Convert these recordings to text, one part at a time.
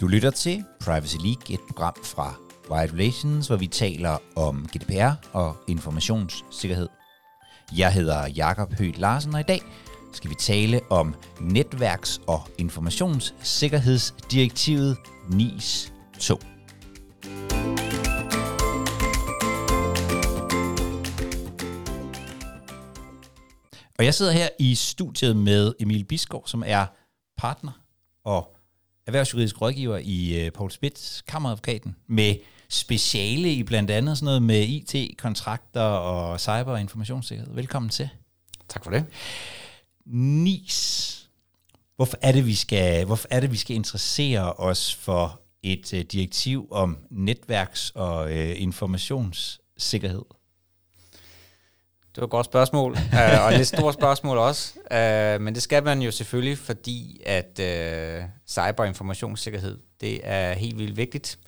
Du lytter til Privacy League, et program fra Wired Relations, hvor vi taler om GDPR og informationssikkerhed. Jeg hedder Jakob Høgh Larsen, og i dag skal vi tale om netværks- og informationssikkerhedsdirektivet NIS 2. Og jeg sidder her i studiet med Emil Bisgaard, som er partner og erhvervsjuridisk rådgiver i uh, Paul Spitz, kammeradvokaten, med speciale i blandt andet sådan noget med IT-kontrakter og cyber- og informationssikkerhed. Velkommen til. Tak for det. NIS. Hvorfor er det, vi skal, hvorfor er det, vi skal interessere os for et uh, direktiv om netværks- og uh, informationssikkerhed? Det var et godt spørgsmål, uh, og et lidt stort spørgsmål også. Uh, men det skal man jo selvfølgelig, fordi at uh, cyber- og informationssikkerhed, det er helt vildt vigtigt.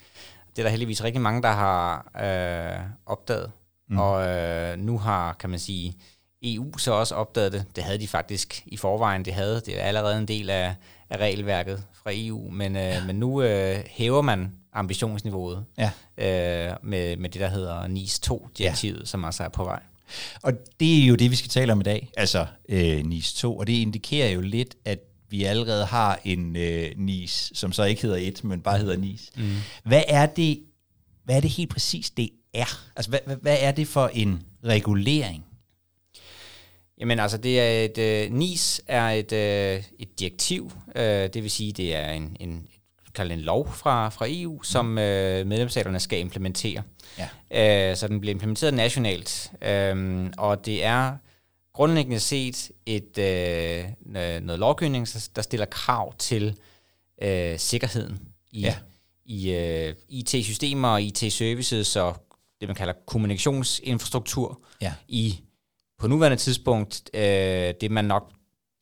Det er der heldigvis rigtig mange, der har uh, opdaget. Mm. Og uh, nu har, kan man sige, EU så også opdaget det. Det havde de faktisk i forvejen. Det havde det er allerede en del af, af regelværket fra EU, men, uh, ja. men nu uh, hæver man ambitionsniveauet ja. uh, med, med det, der hedder NIS 2-direktivet, ja. som altså er på vej. Og det er jo det, vi skal tale om i dag, altså øh, NIS 2, og det indikerer jo lidt, at vi allerede har en øh, NIS, som så ikke hedder 1, men bare hedder NIS. Mm. Hvad er det, hvad er det helt præcis, det er? Altså, hvad, hvad, hvad er det for en regulering? Jamen altså, det er et, øh, NIS er et, øh, et direktiv, øh, det vil sige, det er en, en, kalde en lov fra, fra EU, som øh, medlemsstaterne skal implementere. Ja. Øh, så den bliver implementeret nationalt, øh, og det er grundlæggende set et øh, noget lovgivning, der stiller krav til øh, sikkerheden i, ja. i øh, IT-systemer og IT-services og det, man kalder kommunikationsinfrastruktur ja. i på nuværende tidspunkt øh, det, man nok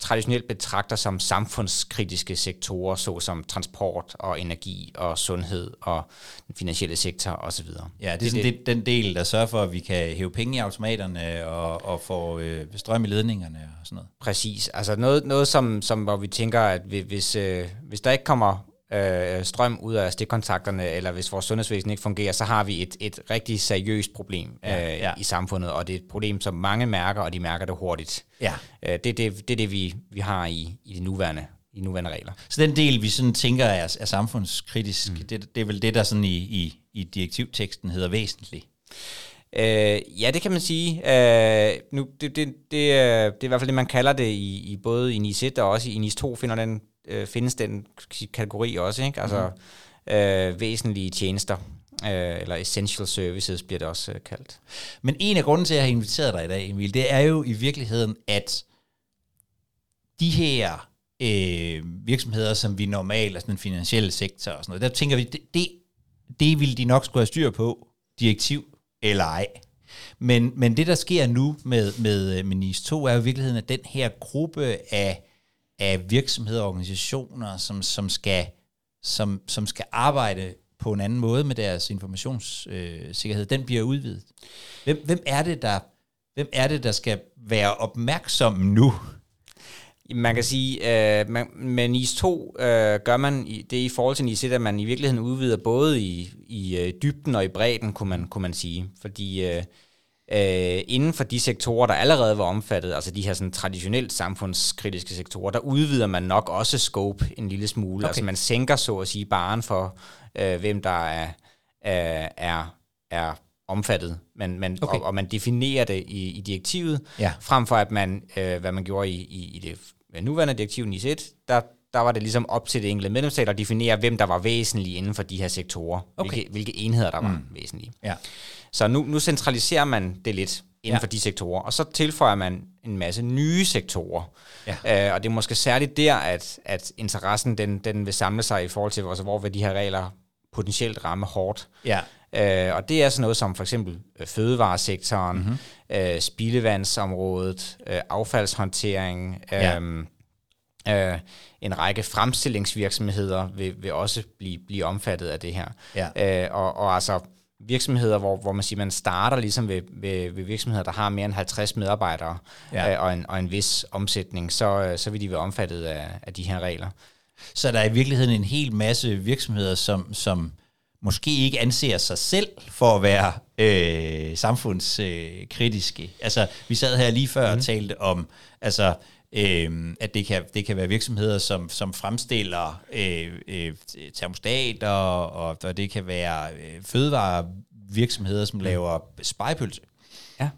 traditionelt betragter som samfundskritiske sektorer, såsom transport og energi og sundhed og den finansielle sektor osv. Ja, det er sådan det, den del, der sørger for, at vi kan hæve penge i automaterne og, og få øh, strøm i ledningerne og sådan noget. Præcis. Altså noget, noget som, som, hvor vi tænker, at hvis, øh, hvis der ikke kommer øh, strøm ud af stikkontakterne, eller hvis vores sundhedsvæsen ikke fungerer, så har vi et, et rigtig seriøst problem ja, øh, ja. i samfundet, og det er et problem, som mange mærker, og de mærker det hurtigt. Ja. Øh, det, det, det er det, vi, vi har i, i de nuværende i nuværende regler. Så den del, vi sådan tænker er, er samfundskritisk, mm. det, det er vel det, der sådan i, i, i direktivteksten hedder væsentligt? Øh, ja, det kan man sige. Øh, nu, det, det, det, er, det er i hvert fald det, man kalder det i, i både i NIS 1 og også i NIS 2 finder den øh, findes den kategori også, ikke? Altså mm. øh, væsentlige tjenester, øh, eller essential services bliver det også øh, kaldt. Men en af grunden til, at jeg har inviteret dig i dag, Emil, det er jo i virkeligheden, at de her øh, virksomheder, som vi normalt, altså den finansielle sektor og sådan noget, der tænker vi, det, det, det ville de nok skulle have styr på, direktiv eller ej. Men, men det, der sker nu med, med, med NIS 2, er jo i virkeligheden, at den her gruppe af af virksomheder og organisationer, som, som, skal, som, som skal arbejde på en anden måde med deres informationssikkerhed, øh, den bliver udvidet. Hvem, hvem, er det, der, hvem er det, der skal være opmærksom nu? Man kan sige, øh, man, med NIS 2 øh, gør man i, det i forhold til NIS 1, at man i virkeligheden udvider både i, i øh, dybden og i bredden, kunne man, kunne man sige. Fordi øh, øh, inden for de sektorer, der allerede var omfattet, altså de her sådan traditionelt samfundskritiske sektorer, der udvider man nok også scope en lille smule. Okay. Altså man sænker så at sige baren for, øh, hvem der er, er, er, er omfattet, men, men, okay. og, og man definerer det i, i direktivet, ja. frem for at man, øh, hvad man gjorde i, i, i det nuværende direktiv NIS 1, der, der var det ligesom op til det enkelte medlemsstat at definere, hvem der var væsentlige inden for de her sektorer, okay. hvilke, hvilke enheder der var mm. væsentlige. Ja. Så nu, nu centraliserer man det lidt inden ja. for de sektorer, og så tilføjer man en masse nye sektorer. Ja. Øh, og det er måske særligt der, at, at interessen den, den vil samle sig i forhold til, altså, hvor vil de her regler potentielt ramme hårdt. Ja. Øh, og det er sådan noget som for eksempel øh, fødevaresektoren, mm-hmm. øh, spildevandsområdet, øh, affaldshåndtering, øh, ja. Øh, en række fremstillingsvirksomheder vil, vil også blive, blive omfattet af det her. Ja. Øh, og, og altså virksomheder, hvor, hvor man siger, man starter ligesom ved, ved, ved virksomheder, der har mere end 50 medarbejdere ja. øh, og, en, og en vis omsætning, så, øh, så vil de være omfattet af, af de her regler. Så der er i virkeligheden en hel masse virksomheder, som, som måske ikke anser sig selv for at være øh, samfundskritiske. Øh, altså, vi sad her lige før mm. og talte om, altså, øh, at det kan, det kan være virksomheder, som, som fremstiller øh, øh, termostater, og, og det kan være øh, fødevarevirksomheder, som mm. laver spejpølse. Ja.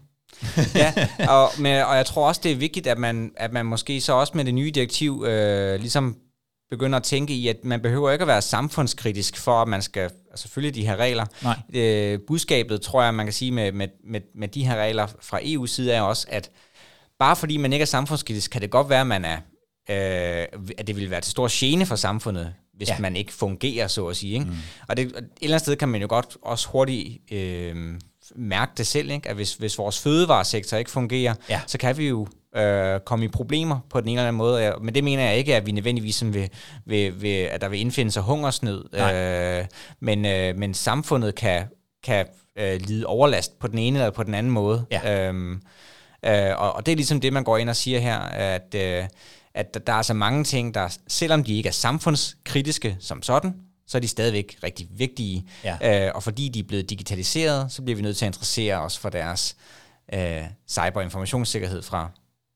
ja, og, men, og jeg tror også, det er vigtigt, at man, at man måske så også med det nye direktiv øh, ligesom begynder at tænke i, at man behøver ikke at være samfundskritisk for, at man skal altså, følge de her regler. Nej. Øh, budskabet, tror jeg, man kan sige med, med, med, med de her regler fra EU's side, er også, at bare fordi man ikke er samfundskritisk, kan det godt være, at man er øh, at det vil være til stor gene for samfundet, hvis ja. man ikke fungerer, så at sige. Ikke? Mm. Og det, et eller andet sted kan man jo godt også hurtigt øh, mærke det selv, ikke? at hvis, hvis vores fødevaresektor ikke fungerer, ja. så kan vi jo øh, komme i problemer på den ene eller anden måde. Men det mener jeg ikke, at vi nødvendigvis vil, vil, vil, at der vil indfinde sig hungersnød. Øh, men, øh, men samfundet kan, kan øh, lide overlast på den ene eller på den anden måde. Ja. Øhm, øh, og, og det er ligesom det, man går ind og siger her, at, øh, at der er så mange ting, der, selvom de ikke er samfundskritiske som sådan, så er de stadigvæk rigtig vigtige. Ja. Øh, og fordi de er blevet digitaliseret, så bliver vi nødt til at interessere os for deres øh, cyberinformationssikkerhed fra,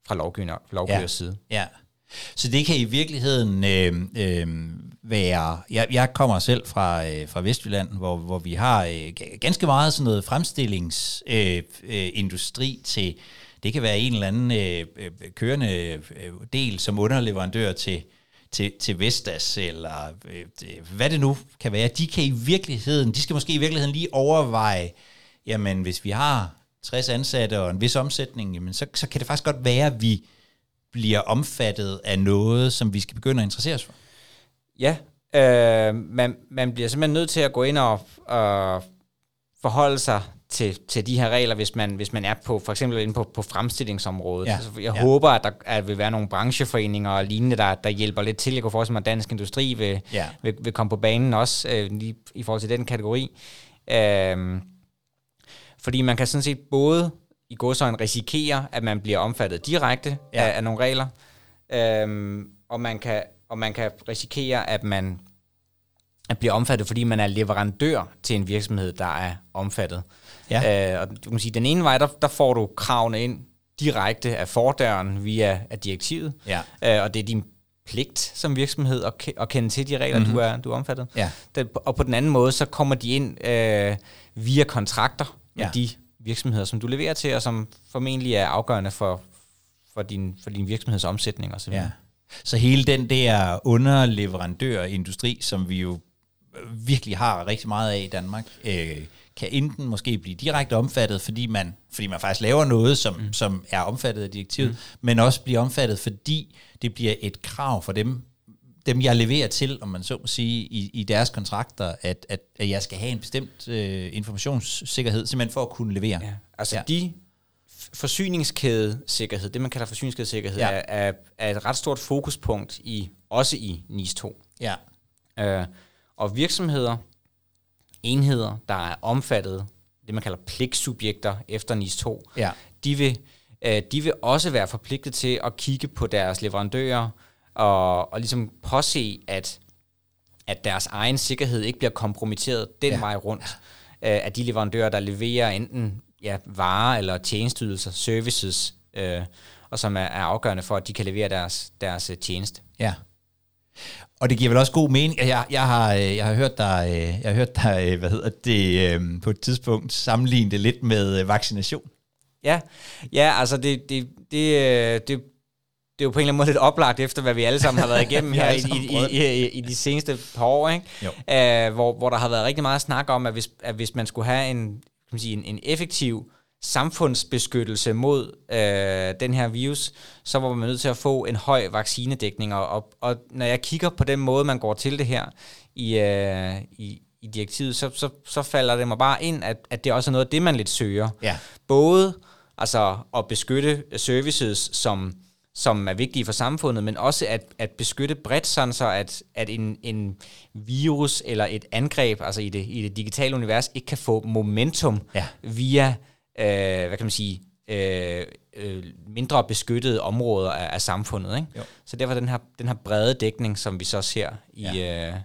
fra lovgiver, lovgivers ja. side. Ja. Så det kan i virkeligheden øh, øh, være... Jeg, jeg kommer selv fra, øh, fra Vestjylland, hvor, hvor vi har øh, ganske meget sådan noget fremstillingsindustri øh, øh, til... Det kan være en eller anden øh, øh, kørende øh, del som underleverandør til, til, til Vestas, eller øh, hvad det nu kan være. De kan i virkeligheden, de skal måske i virkeligheden lige overveje, jamen hvis vi har 60 ansatte og en vis omsætning, jamen så, så kan det faktisk godt være, at vi bliver omfattet af noget, som vi skal begynde at interessere os for. Ja, øh, man, man bliver simpelthen nødt til at gå ind og, og forholde sig til, til de her regler, hvis man, hvis man er på for eksempel inde på, på fremstillingsområdet. Ja. Altså, jeg ja. håber, at der at vil være nogle brancheforeninger og lignende, der, der hjælper lidt til. Jeg kunne forestille mig, at Dansk Industri vil, ja. vil, vil komme på banen også øh, lige i forhold til den kategori. Øh, fordi man kan sådan set både i godsøjen risikere, at man bliver omfattet direkte ja. af, af nogle regler, øhm, og, man kan, og man kan risikere, at man at bliver omfattet, fordi man er leverandør til en virksomhed, der er omfattet. Ja. Øh, og du kan sige, den ene vej, der, der får du kravene ind direkte af fordøren via af direktivet, ja. øh, og det er din pligt som virksomhed at, at kende til de regler, mm-hmm. du, er, du er omfattet. Ja. Det, og på den anden måde, så kommer de ind øh, via kontrakter, med ja. de virksomheder, som du leverer til, og som formentlig er afgørende for, for, din, for din virksomheds omsætning osv. Ja. Så hele den der underleverandørindustri, som vi jo virkelig har rigtig meget af i Danmark, øh, kan enten måske blive direkte omfattet, fordi man, fordi man faktisk laver noget, som, mm. som er omfattet af direktivet, mm. men også blive omfattet, fordi det bliver et krav for dem, dem, jeg leverer til, om man så må sige, i, i deres kontrakter, at, at, at jeg skal have en bestemt øh, informationssikkerhed, simpelthen for at kunne levere. Ja. Altså ja. de forsyningskædesikkerhed, det man kalder forsyningskædesikkerhed, ja. er, er, er et ret stort fokuspunkt i også i NIS 2. Ja. Øh, og virksomheder, enheder, der er omfattet, det man kalder pligtsubjekter efter NIS 2, ja. de, vil, øh, de vil også være forpligtet til at kigge på deres leverandører, og, og ligesom påse, at, at deres egen sikkerhed ikke bliver kompromitteret den ja. vej rundt øh, af de leverandører, der leverer enten ja, varer eller tjenesteydelser, services, øh, og som er, er afgørende for, at de kan levere deres, deres øh, tjeneste. Ja. Og det giver vel også god mening. Jeg, jeg, har, øh, jeg har hørt dig, øh, jeg har hørt dig hvad hedder det, på et tidspunkt sammenligne det lidt med vaccination. Ja, ja altså det, det, det, det det er jo på en eller anden måde lidt oplagt efter, hvad vi alle sammen har været igennem her i, i, i, i, i de seneste par år, ikke? Æh, hvor, hvor der har været rigtig meget snak om, at hvis, at hvis man skulle have en, kan man sige, en, en effektiv samfundsbeskyttelse mod øh, den her virus, så var man nødt til at få en høj vaccinedækning. Og, og, når jeg kigger på den måde, man går til det her i, øh, i, i direktivet, så, så, så falder det mig bare ind, at, at det også er noget af det, man lidt søger. Ja. Både altså, at beskytte services, som som er vigtige for samfundet, men også at, at beskytte bredt, sådan så at, at en, en virus eller et angreb, altså i det, i det digitale univers, ikke kan få momentum ja. via, øh, hvad kan man sige, øh, øh, mindre beskyttede områder af, af samfundet. Ikke? Jo. Så derfor den her, den her brede dækning, som vi så ser i, ja. øh,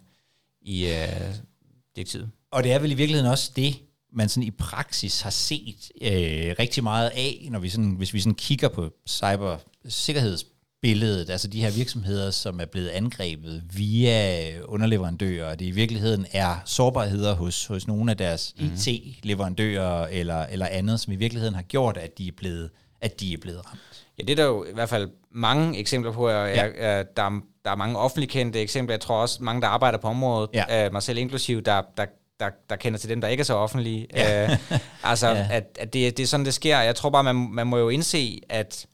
i øh, direktivet. Og det er vel i virkeligheden også det, man sådan i praksis har set øh, rigtig meget af, når vi sådan, hvis vi sådan kigger på cybersikkerhedsbilledet, altså de her virksomheder, som er blevet angrebet via underleverandører, og det i virkeligheden er sårbarheder hos, hos nogle af deres mm-hmm. IT-leverandører eller, eller andet, som i virkeligheden har gjort, at de er blevet, at de er blevet ramt. Ja, det er der jo i hvert fald mange eksempler på. Jeg, ja. jeg, der, er, der er mange offentligt kendte eksempler. Jeg tror også, mange, der arbejder på området, ja. uh, mig selv inklusiv, der, der, der, der kender til dem, der ikke er så offentlige. Ja. Uh, altså, ja. at, at det, det er sådan, det sker. Jeg tror bare, man, man må jo indse, at,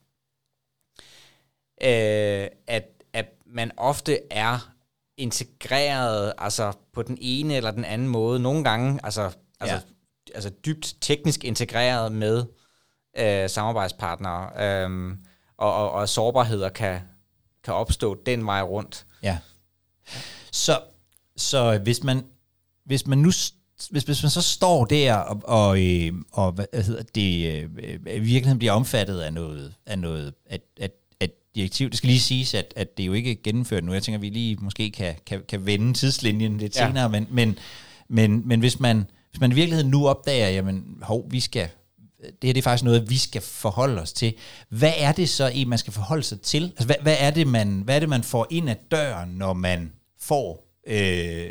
uh, at, at man ofte er integreret altså på den ene eller den anden måde. Nogle gange altså, altså, ja. altså dybt teknisk integreret med øh, samarbejdspartnere, øh, og, og, og sårbarheder kan, kan opstå den vej rundt. Ja. Så, så hvis man hvis man nu hvis, hvis man så står der og, og, øh, og hvad hedder det, øh, øh, virkeligheden bliver omfattet af noget, af noget at, at direktiv, det skal lige siges, at, at det jo ikke er gennemført nu. Jeg tænker, at vi lige måske kan, kan, kan vende tidslinjen lidt ja. senere, men, men, men, men hvis, man, hvis man i virkeligheden nu opdager, jamen, hov, vi skal, det her det er faktisk noget, vi skal forholde os til. Hvad er det så, I, man skal forholde sig til? Altså, hvad, hvad, er det, man, hvad er det, man får ind ad døren, når man får øh,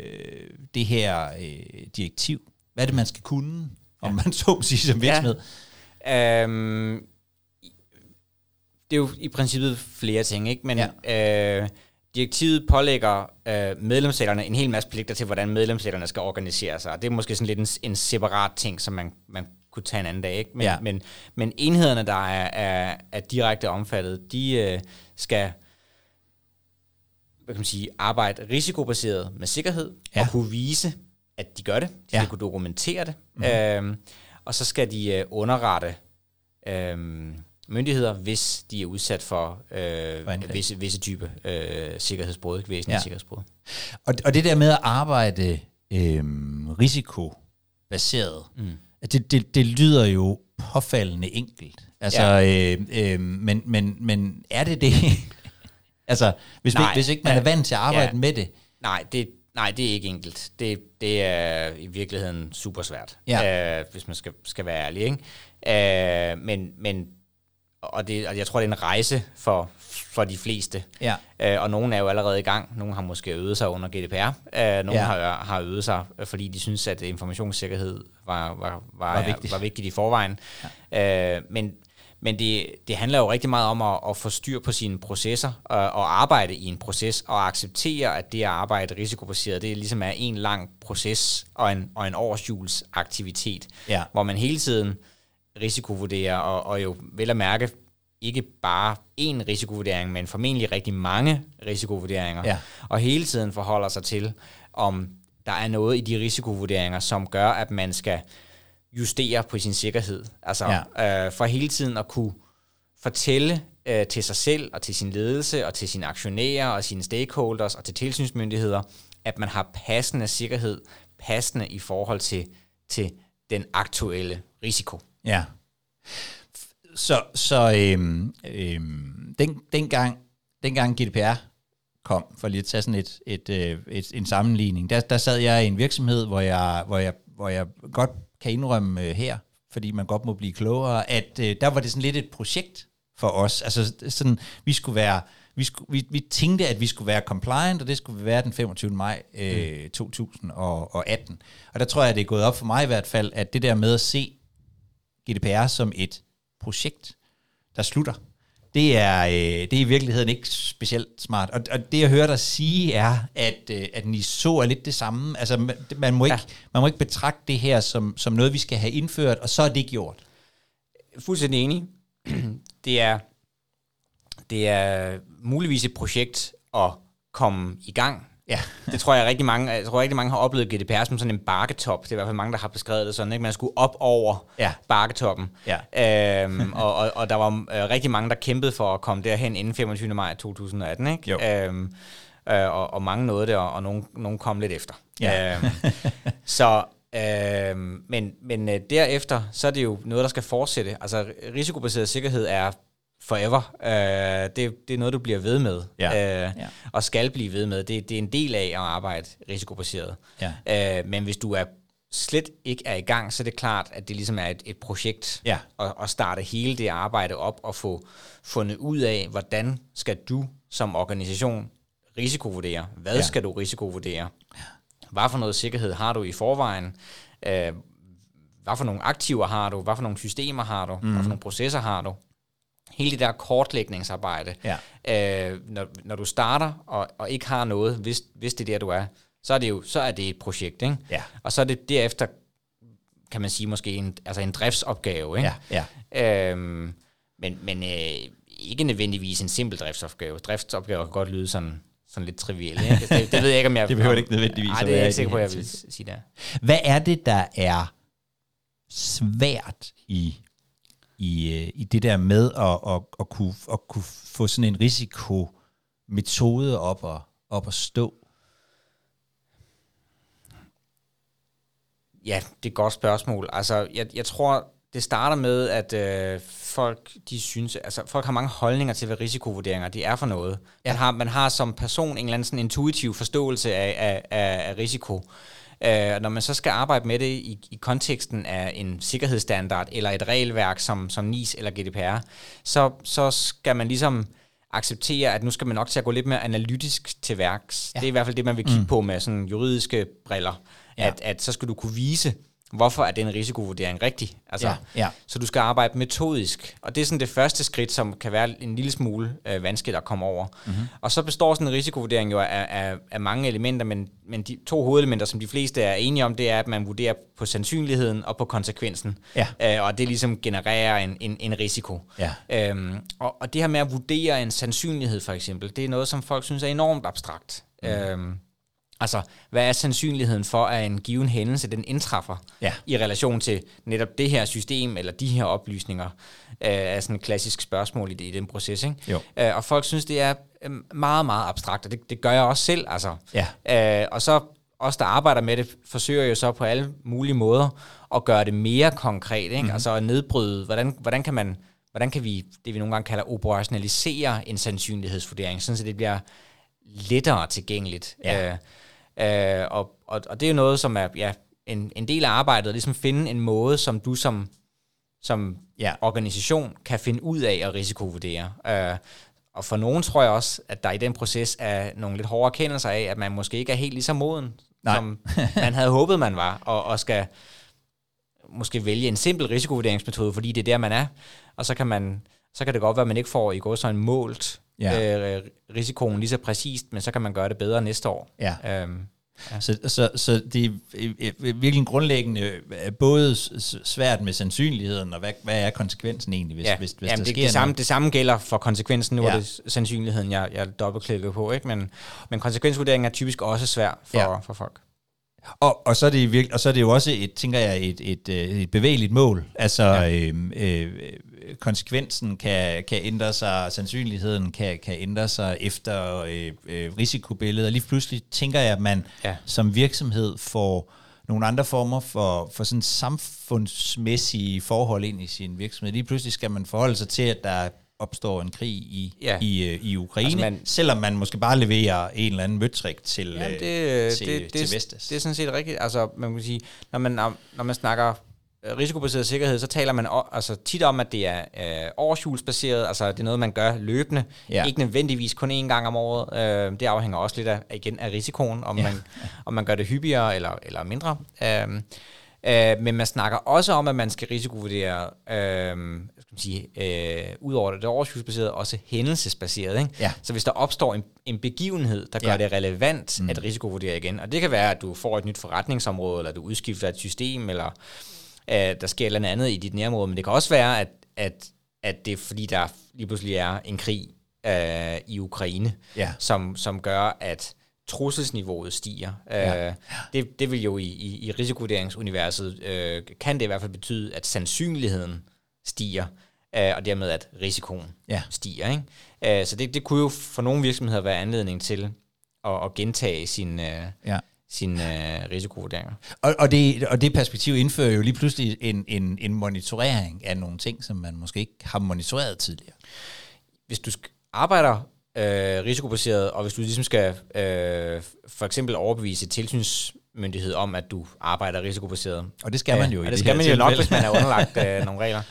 det her øh, direktiv? Hvad er det, man skal kunne, om man så må sige, som virksomhed? Ja. Um, det er jo i princippet flere ting, ikke? Men ja. øh, direktivet pålægger øh, medlemsstaterne en hel masse pligter til, hvordan medlemsstaterne skal organisere sig. Og det er måske sådan lidt en, en separat ting, som man, man kunne tage en anden dag. Ikke? Men, ja. men, men enhederne, der er, er, er direkte omfattet, de øh, skal hvad kan man sige, arbejde risikobaseret med sikkerhed, ja. og kunne vise, at de gør det. De ja. skal kunne dokumentere det. Mm-hmm. Øhm, og så skal de øh, underrette øhm, myndigheder, hvis de er udsat for øh, visse, visse type øh, sikkerhedsbrud, væsentlige ja. sikkerhedsbrud. Og, og det der med at arbejde øh, risikobaseret, mm. det, det, det lyder jo påfaldende enkelt. Altså, ja. øh, øh, men, men, men er det det? Altså, hvis, nej, hvis ikke man er vant til at arbejde ja, med det. Nej, det, nej, det er ikke enkelt. Det, det er i virkeligheden super svært, ja. øh, hvis man skal, skal være ærlig. Ikke? Øh, men, men og, det, og jeg tror, det er en rejse for, for de fleste. Ja. Øh, og nogle er jo allerede i gang. Nogle har måske øvet sig under GDPR. Øh, nogle ja. har, har øvet sig, fordi de synes, at informationssikkerhed var, var, var, var, vigtigt. var vigtigt i forvejen. Ja. Øh, men men det, det handler jo rigtig meget om at, at få styr på sine processer og, og arbejde i en proces og acceptere, at det at arbejde risikobaseret, det ligesom er en lang proces og en, og en årsjulsaktivitet, ja. hvor man hele tiden risikovurderer og, og jo vel at mærke ikke bare én risikovurdering, men formentlig rigtig mange risikovurderinger, ja. og hele tiden forholder sig til, om der er noget i de risikovurderinger, som gør, at man skal justere på sin sikkerhed. Altså ja. øh, for hele tiden at kunne fortælle øh, til sig selv og til sin ledelse og til sine aktionærer og sine stakeholders og til tilsynsmyndigheder, at man har passende sikkerhed, passende i forhold til, til den aktuelle risiko. Ja. Så, så øhm, øhm, den, dengang, dengang GDPR kom, for lige at tage sådan et, et, et, øh, et, en sammenligning, der, der sad jeg i en virksomhed, hvor jeg, hvor jeg, hvor jeg godt kan indrømme øh, her, fordi man godt må blive klogere, at øh, der var det sådan lidt et projekt for os. Altså sådan, vi skulle være, vi, skulle, vi, vi tænkte, at vi skulle være compliant, og det skulle være den 25. maj øh, mm. 2018. Og der tror jeg, det er gået op for mig i hvert fald, at det der med at se GDPR som et projekt, der slutter, det er, øh, det er i virkeligheden ikke specielt smart. Og, og det jeg hører dig sige er, at, øh, at så er lidt det samme. Altså man, man, må, ikke, ja. man må ikke betragte det her som, som noget, vi skal have indført, og så er det gjort. Fuldstændig enig. Det er, det er muligvis et projekt at komme i gang Ja, det tror jeg rigtig mange, jeg tror rigtig mange har oplevet GDPR som sådan en bakketop. Det er i hvert fald mange, der har beskrevet det sådan, ikke? Man skulle op over ja. bakketoppen. Ja. Øhm, og, og, og, der var øh, rigtig mange, der kæmpede for at komme derhen inden 25. maj 2018, ikke? Jo. Øhm, øh, og, og mange nåede det, og, og nogen, nogen kom lidt efter. Ja. Øhm, så Øh, men men øh, derefter, så er det jo noget, der skal fortsætte. Altså risikobaseret sikkerhed er forever. Øh, det, det er noget, du bliver ved med, Ja. øh, Ja. og skal blive ved med. Det, det er en del af at arbejde risikobaseret. Ja. Øh, men hvis du er slet ikke er i gang, så er det klart, at det ligesom er et, et projekt Ja. at, at starte hele det arbejde op og få fundet ud af, hvordan skal du som organisation risikovurdere? Hvad Ja. ja. skal du risikovurdere? Hvad for noget sikkerhed har du i forvejen? Øh, hvad for nogle aktiver har du? Hvad for nogle systemer har du? Mm. Hvad for nogle processer har du? Hele det der kortlægningsarbejde. Ja. Øh, når, når du starter og, og ikke har noget, hvis, hvis det er der, du er, så er det jo så er det et projekt. Ikke? Ja. Og så er det derefter, kan man sige, måske en, altså en driftsopgave. Ikke? Ja. Ja. Øhm, men men øh, ikke nødvendigvis en simpel driftsopgave. Driftsopgaver kan godt lyde sådan, sådan lidt trivielle. Ikke? Det, det ved jeg ikke, om jeg... Det behøver det ikke nødvendigvis Nej, at det er jeg ikke sikker på, det jeg vil sige det. Hvad er det, der er svært i, i, øh, i det der med at, at, at, kunne, at kunne få sådan en risikometode op at, op at stå? Ja, det er et godt spørgsmål. Altså, jeg, jeg tror, det starter med, at øh, folk, de synes, altså folk har mange holdninger til, hvad risikovurderinger det er for noget. Ja. Man, har, man har som person en eller anden sådan intuitiv forståelse af, af, af, af risiko. Øh, når man så skal arbejde med det i, i konteksten af en sikkerhedsstandard eller et regelværk som, som NIS eller GDPR, så, så skal man ligesom acceptere, at nu skal man nok til at gå lidt mere analytisk til værks. Ja. Det er i hvert fald det, man vil kigge mm. på med sådan juridiske briller. Ja. At, at så skal du kunne vise, hvorfor er den risikovurdering rigtig. Altså, Ja, ja. Så du skal arbejde metodisk. Og det er sådan det første skridt, som kan være en lille smule øh, vanskeligt at komme over. Mm-hmm. Og så består sådan en risikovurdering jo af, af, af mange elementer, men, men de to hovedelementer, som de fleste er enige om, det er, at man vurderer på sandsynligheden og på konsekvensen. Ja. Øh, og det ligesom genererer en, en, en risiko. Ja. Øhm, og, og det her med at vurdere en sandsynlighed for eksempel, det er noget, som folk synes er enormt abstrakt. Mm. Øhm, altså, hvad er sandsynligheden for, at en given hændelse, den indtræffer Ja. i relation til netop det her system, eller de her oplysninger, øh, er sådan et klassisk spørgsmål i, det, i den proces. Ikke? Jo. Øh, og folk synes, det er øh, meget, meget abstrakt, og det, det gør jeg også selv. Altså. Ja. Øh, og så os, der arbejder med det, forsøger jo så på alle mulige måder at gøre det mere konkret, ikke? Mm-hmm. altså at nedbryde, hvordan, hvordan kan man, hvordan kan vi, det vi nogle gange kalder operationalisere en sandsynlighedsvurdering, sådan så det bliver lettere tilgængeligt. Ja. Øh, øh, og, og, og det er jo noget, som er ja, en, en del af arbejdet, at ligesom finde en måde, som du som, som Ja. organisation kan finde ud af at risikovurdere. Øh, og for nogen tror jeg også, at der i den proces er nogle lidt hårde erkendelser af, at man måske ikke er helt lige så moden, Nej. som man havde håbet, man var, og, og skal måske vælge en simpel risikovurderingsmetode, fordi det er der, man er. Og så kan, man, så kan det godt være, at man ikke får i går så en målt Ja. øh, risikoen lige så præcist, men så kan man gøre det bedre næste år. Ja. Øhm, Så, så, så det er øh, øh, virkelig grundlæggende øh, både svært med sandsynligheden, og hvad, hvad er konsekvensen egentlig, hvis, ja, hvis, hvis Jamen, der det, sker det, samme, noget? det samme gælder for konsekvensen. Nu Ja. ja. er det sandsynligheden, jeg, jeg dobbeltklikker på, ikke? Men, men konsekvensvurderingen er typisk også svær for, Ja. ja. for folk. Og, og, så er det virkelig, og så er det jo også et, tænker jeg, et, et, et bevægeligt mål. Altså ja. øh, øh, konsekvensen kan, kan ændre sig, sandsynligheden kan, kan ændre sig efter øh, øh, risikobilledet, og lige pludselig tænker jeg, at man ja. Som virksomhed får nogle andre former for, for sådan samfundsmæssige forhold ind i sin virksomhed. Lige pludselig skal man forholde sig til, at der opstår en krig i, ja. I, øh, i Ukraine, altså man, selvom man måske bare leverer en eller anden møtrik til, Jamen, øh, det, til, det, til det, Vestas. det er sådan set rigtigt. Altså, man kan sige, når man, når man snakker øh, risikobaseret sikkerhed, så taler man o- altså, tit om, at det er øh, årshjulsbaseret, altså det er noget, man gør løbende, Ja. ikke nødvendigvis kun én gang om året. Øh, det afhænger også lidt af, igen af risikoen, om, Ja. man, om man gør det hyppigere eller, eller mindre. Øh, øh, men man snakker også om, at man skal risikovurdere, øh, skal man sige, øh, ud over det årshjulsbaserede, også hændelsesbaseret. Ikke? Ja. Så hvis der opstår en, en begivenhed, der gør Ja. det relevant mm. at risikovurdere igen, og det kan være, at du får et nyt forretningsområde, eller du udskifter et system, eller øh, der sker et eller andet i dit nærområde, men det kan også være, at, at, at det er fordi, der lige pludselig er en krig øh, i Ukraine, Ja. som, som gør, at trusselsniveauet stiger. Ja. Øh, det, det vil jo i, i, i risikovurderingsuniverset, øh, kan det i hvert fald betyde, at sandsynligheden stiger, øh, og dermed at risikoen Ja. stiger. Ikke? Øh, så det, det kunne jo for nogle virksomheder være anledning til at, at gentage sin, øh, Ja. Sine øh, risikovurderinger. Og, og, det, og det perspektiv indfører jo lige pludselig en, en, en monitorering af nogle ting, som man måske ikke har monitoreret tidligere. Hvis du arbejder øh, risikobaseret, og hvis du ligesom skal øh, for eksempel overbevise tilsynsmyndighed om, at du arbejder risikobaseret. Og det skal man jo øh, i det, det skal man jo nok, hvis man er underlagt øh, nogle regler.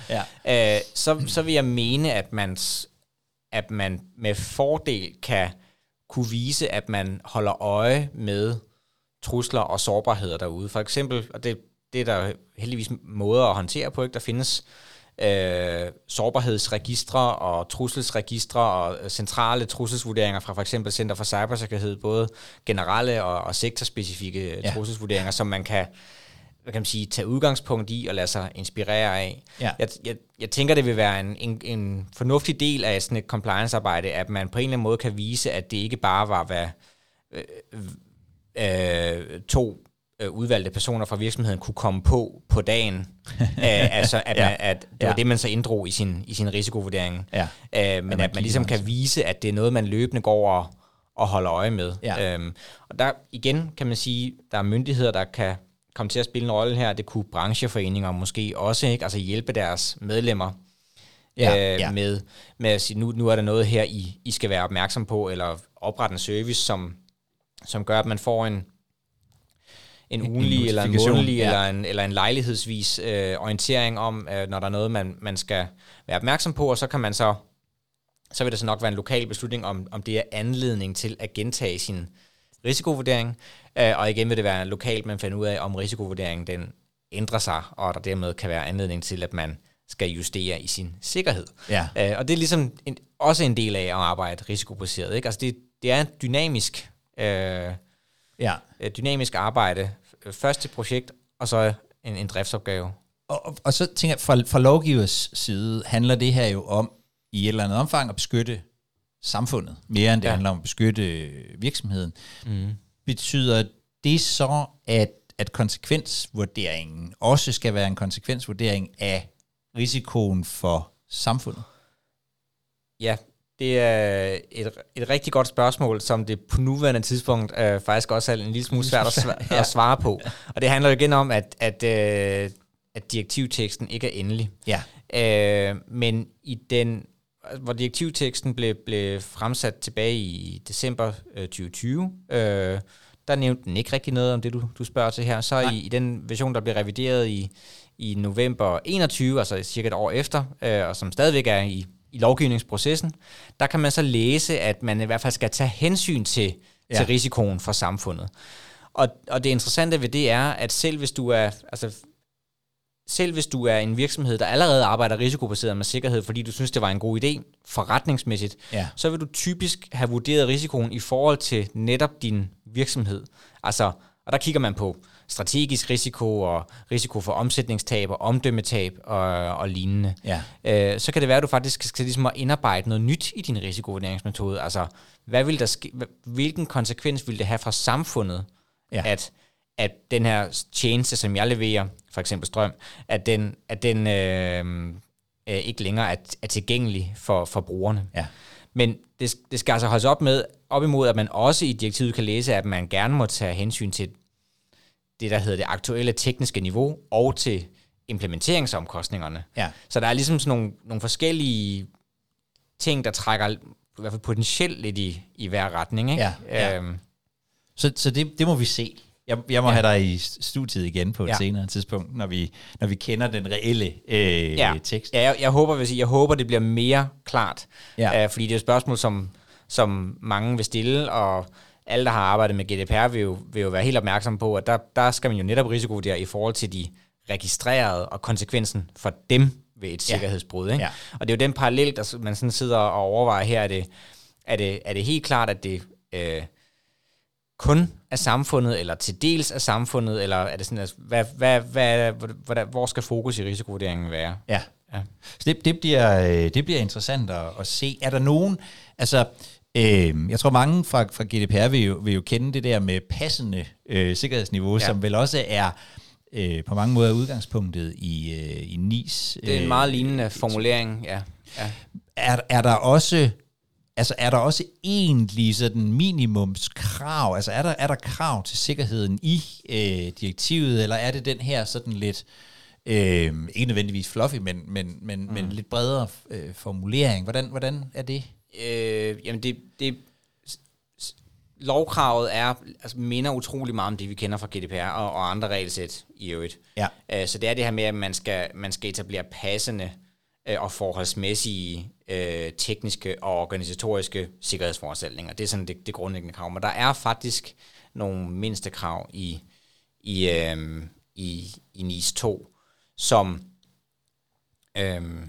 Ja. Øh, så, så vil jeg mene, at man, at man med fordel kan kunne vise, at man holder øje med trusler og sårbarheder derude. For eksempel, og det, det er der heldigvis måder at håndtere på, ikke? der findes øh, sårbarhedsregistre og trusselsregistre og centrale trusselsvurderinger fra for eksempel Center for Cybersikkerhed, både generelle og, og sektorspecifikke ja. trusselsvurderinger, som man kan hvad kan man sige, tage udgangspunkt i og lade sig inspirere af. Ja. Jeg, jeg, jeg tænker, det vil være en, en, en fornuftig del af sådan et compliance-arbejde, at man på en eller anden måde kan vise, at det ikke bare var, hvad øh, to øh, udvalgte personer fra virksomheden kunne komme på på dagen. Æh, altså, at, ja. man, at det var ja. det, man så inddrog i sin, i sin risikovurdering. Ja. Æh, men at man, at man ligesom kan vise, at det er noget, man løbende går og, og holder øje med. Ja. Øhm, og der igen kan man sige, der er myndigheder, der kan komme til at spille en rolle her. Det kunne brancheforeninger måske også, ikke? altså hjælpe deres medlemmer ja, øh, ja. med, med at sige, nu, nu er der noget her, I, I skal være opmærksom på, eller oprette en service, som, som gør, at man får en, en ugenlig, en eller en månedlig, ja. eller, en, eller en lejlighedsvis øh, orientering om, øh, når der er noget, man, man skal være opmærksom på, og så kan man så, så vil det så nok være en lokal beslutning, om, om det er anledning til at gentage sin risikovurdering, øh, og igen vil det være lokalt, man finder ud af, om risikovurderingen den ændrer sig, og der dermed kan være anledning til, at man skal justere i sin sikkerhed. Ja. Øh, og det er ligesom en, også en del af at arbejde risikobaseret. Ikke? Altså det, det er dynamisk, øh, ja. dynamisk arbejde. Først til projekt, og så en, en driftsopgave. Og, og, og så tænker jeg, fra, fra lovgivers side handler det her jo om i et eller andet omfang at beskytte samfundet, mere end det ja. handler om at beskytte virksomheden. Mm. Betyder det så, at, at konsekvensvurderingen også skal være en konsekvensvurdering af risikoen for samfundet? Ja, det er et, et rigtig godt spørgsmål, som det på nuværende tidspunkt øh, faktisk også er en lille smule svært at, svare, ja. at svare på. Og det handler jo igen om, at, at, øh, at direktivteksten ikke er endelig. Ja. Øh, men i den, hvor direktivteksten blev, blev fremsat tilbage i december øh, 2020, øh, der nævnte den ikke rigtig noget om det, du, du spørger til her. Så i, i den version, der blev revideret i, i november 21, altså cirka et år efter, øh, og som stadigvæk er i, i lovgivningsprocessen, der kan man så læse, at man i hvert fald skal tage hensyn til, ja. til risikoen for samfundet. Og, og det interessante ved det er, at selv hvis du er, altså, selv hvis du er en virksomhed, der allerede arbejder risikobaseret med sikkerhed, fordi du synes, det var en god idé forretningsmæssigt, ja. så vil du typisk have vurderet risikoen i forhold til netop din virksomhed. Altså, og der kigger man på strategisk risiko og risiko for omsætningstab og omdømmetab og, og lignende. Ja. Øh, så kan det være, at du faktisk skal ligesom at indarbejde noget nyt i din risikovurderingsmetode. Altså, hvad vil der ske, hvilken konsekvens vil det have for samfundet, ja. at, at den her tjeneste, som jeg leverer, for eksempel strøm, at den, at den øh, øh, ikke længere er, er tilgængelig for, for brugerne. Ja. Men det, det skal altså holdes op med, op imod, at man også i direktivet kan læse, at man gerne må tage hensyn til det, der hedder det aktuelle tekniske niveau, og til implementeringsomkostningerne. Ja. Så der er ligesom sådan nogle, nogle forskellige ting, der trækker i hvert fald potentielt lidt i, i hver retning. Ikke? Ja, ja. Øhm, så så det, det må vi se. Jeg, jeg må ja. have dig i studiet igen på et Ja. senere tidspunkt, når vi, når vi kender den reelle øh, ja. tekst. Ja, jeg, jeg, håber, sige, jeg håber, det bliver mere klart. Ja. Øh, fordi det er et spørgsmål, som, som mange vil stille, og alle, der har arbejdet med GDPR, vil jo, vil jo være helt opmærksom på, at der, der skal man jo netop risikovurdere i forhold til de registrerede og konsekvensen for dem ved et sikkerhedsbrud. Ikke? Ja. Og det er jo den parallel, der man sådan sidder og overvejer her. Er det, er det, er det helt klart, at det øh, kun af samfundet, eller til dels af samfundet, eller er det sådan, at, hvad, hvad, hvad, hvad, hvor skal fokus i risikovurderingen være? Ja. Ja. Så det, det, bliver, øh, det bliver interessant at, at se. Er der nogen, altså, øh, jeg tror mange fra, fra GDPR vil jo, vil jo kende det der med passende øh, sikkerhedsniveau, ja. Som vel også er øh, på mange måder udgangspunktet i, øh, i NIS. Det er en meget lignende formulering, ja. ja. Er, er der også Altså er der også egentlig sådan minimumskrav? Altså er der, er der krav til sikkerheden i øh, direktivet, eller er det den her sådan lidt, øh, ikke nødvendigvis fluffy, men, men, men, mm. men lidt bredere øh, formulering? Hvordan, hvordan er det? Øh, jamen det, det lovkravet er, altså minder utrolig meget om det, vi kender fra GDPR og, og andre regelsæt i øvrigt. Ja. Uh, så det er det her med, at man skal, man skal etablere passende uh, og forholdsmæssige uh, tekniske og organisatoriske sikkerhedsforanstaltninger. Det er sådan det, det grundlæggende krav. Men der er faktisk nogle mindste krav i, i, uh, i, i NIS 2, som... Uh,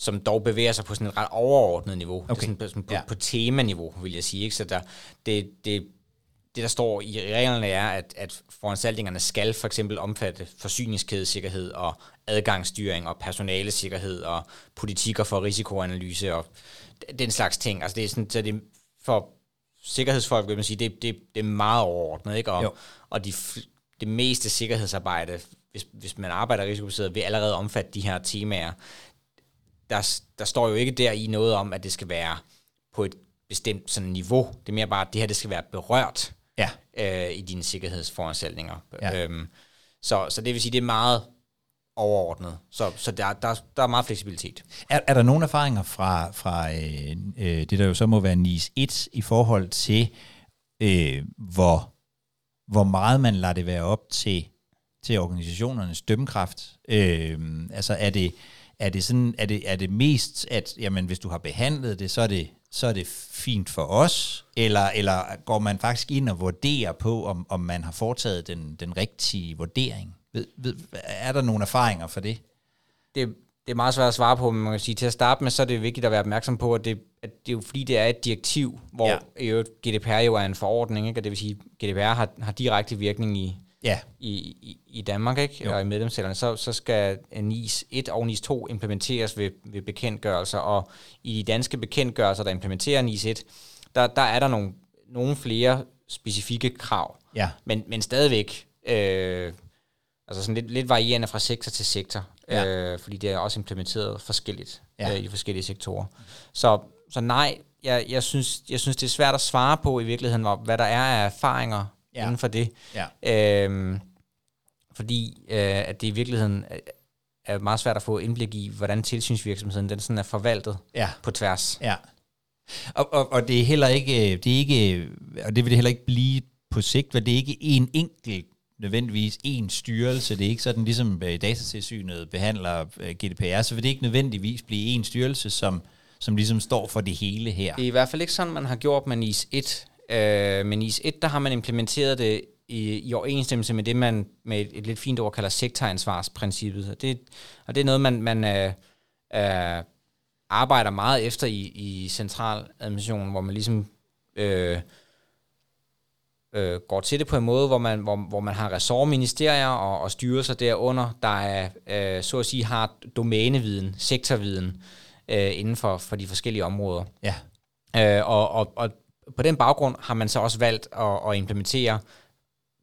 som dog bevæger sig på sådan et ret overordnet niveau. Okay. Det er sådan, på, ja. på temaniveau, vil jeg sige. Ikke? Så der, det, det, det, der står i reglerne, er, at, at foranstaltningerne skal for eksempel omfatte forsyningskædesikkerhed og adgangsstyring og personalesikkerhed og politikker for risikoanalyse og den slags ting. Altså det er sådan, så det for sikkerhedsfolk, vil man sige, det, det, det er meget overordnet, ikke? Og, og de, det meste sikkerhedsarbejde, hvis, hvis man arbejder risikobaseret, vil allerede omfatte de her temaer der, der står jo ikke der i noget om, at det skal være på et bestemt sådan niveau. Det er mere bare, at det her det skal være berørt ja. øh, i dine sikkerhedsforanstaltninger. Ja. Øhm, så, så det vil sige, det er meget overordnet. Så, så der, der, der er meget fleksibilitet. Er, er der nogle erfaringer fra, fra øh, øh, det, der jo så må være NIS 1 i forhold til, øh, hvor, hvor meget man lader det være op til, til organisationernes dømmekraft? Øh, altså er det er det, sådan, er det, er det mest, at jamen, hvis du har behandlet det, så er det, så er det fint for os, eller, eller går man faktisk ind og vurderer på, om, om man har foretaget den, den rigtige vurdering? Ved, ved, er der nogle erfaringer for det? Det, det er meget svært at svare på, men man kan sige, til at starte med, så er det vigtigt at være opmærksom på, at det, at det er jo fordi, det er et direktiv, hvor ja. GDPR jo er en forordning, ikke? og det vil sige, at GDPR har, har direkte virkning i, ja. i, i, i Danmark ikke? Jo. og i medlemslandene, så, så skal NIS 1 og NIS 2 implementeres ved, ved bekendtgørelser, og i de danske bekendtgørelser, der implementerer NIS 1, der, der er der nogle, nogle flere specifikke krav, ja. men, men stadigvæk øh, altså sådan lidt, lidt varierende fra sektor til sektor, ja. øh, fordi det er også implementeret forskelligt ja. øh, i forskellige sektorer. Så, så nej, jeg, jeg, synes, jeg synes, det er svært at svare på i virkeligheden, hvad der er af erfaringer ja. inden for det. Ja. Øhm, fordi øh, at det i virkeligheden er meget svært at få indblik i, hvordan tilsynsvirksomheden den sådan er forvaltet ja. på tværs. Ja. Og, og, og det er heller ikke, det er ikke, og det vil det heller ikke blive på sigt, for det er ikke en enkelt nødvendigvis en styrelse. Det er ikke sådan, ligesom øh, datatilsynet behandler øh, GDPR, så vil det ikke nødvendigvis blive en styrelse, som, som ligesom står for det hele her. Det er i hvert fald ikke sådan, man har gjort med NIS 1. Øh, med NIS 1, der har man implementeret det i, i overensstemmelse med det, man med et, et lidt fint ord kalder sektoransvarsprincippet. Og det, og det er noget, man, man øh, øh, arbejder meget efter i, i centraladministrationen, hvor man ligesom øh, øh, går til det på en måde, hvor man, hvor, hvor man har ressortministerier og, og styrelser derunder, der er, øh, så at sige har domæneviden, sektorviden øh, inden for, for de forskellige områder. Ja. Øh, og, og, og på den baggrund har man så også valgt at, at implementere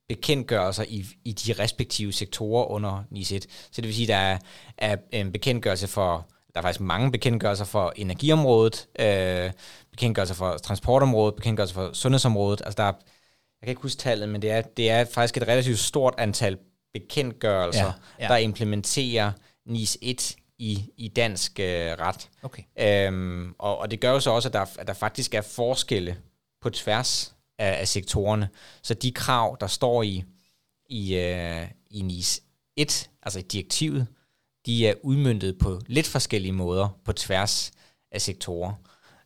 bekendtgørelser i, i de respektive sektorer under NIS 1. Så det vil sige, at der er, er en bekendtgørelse for, der er faktisk mange bekendtgørelser for energiområdet, øh, bekendtgørelser for transportområdet, bekendtgørelser for sundhedsområdet. Altså der er, jeg kan ikke huske tallet, men det er, det er faktisk et relativt stort antal bekendtgørelser, ja, ja. der implementerer NIS 1 i, i dansk øh, ret. Okay. Øhm, og, og det gør jo så også, at der, at der faktisk er forskelle på tværs af, af sektorerne. Så de krav, der står i, i, uh, i NIS 1, altså i direktivet, de er udmyndtet på lidt forskellige måder på tværs af sektorer.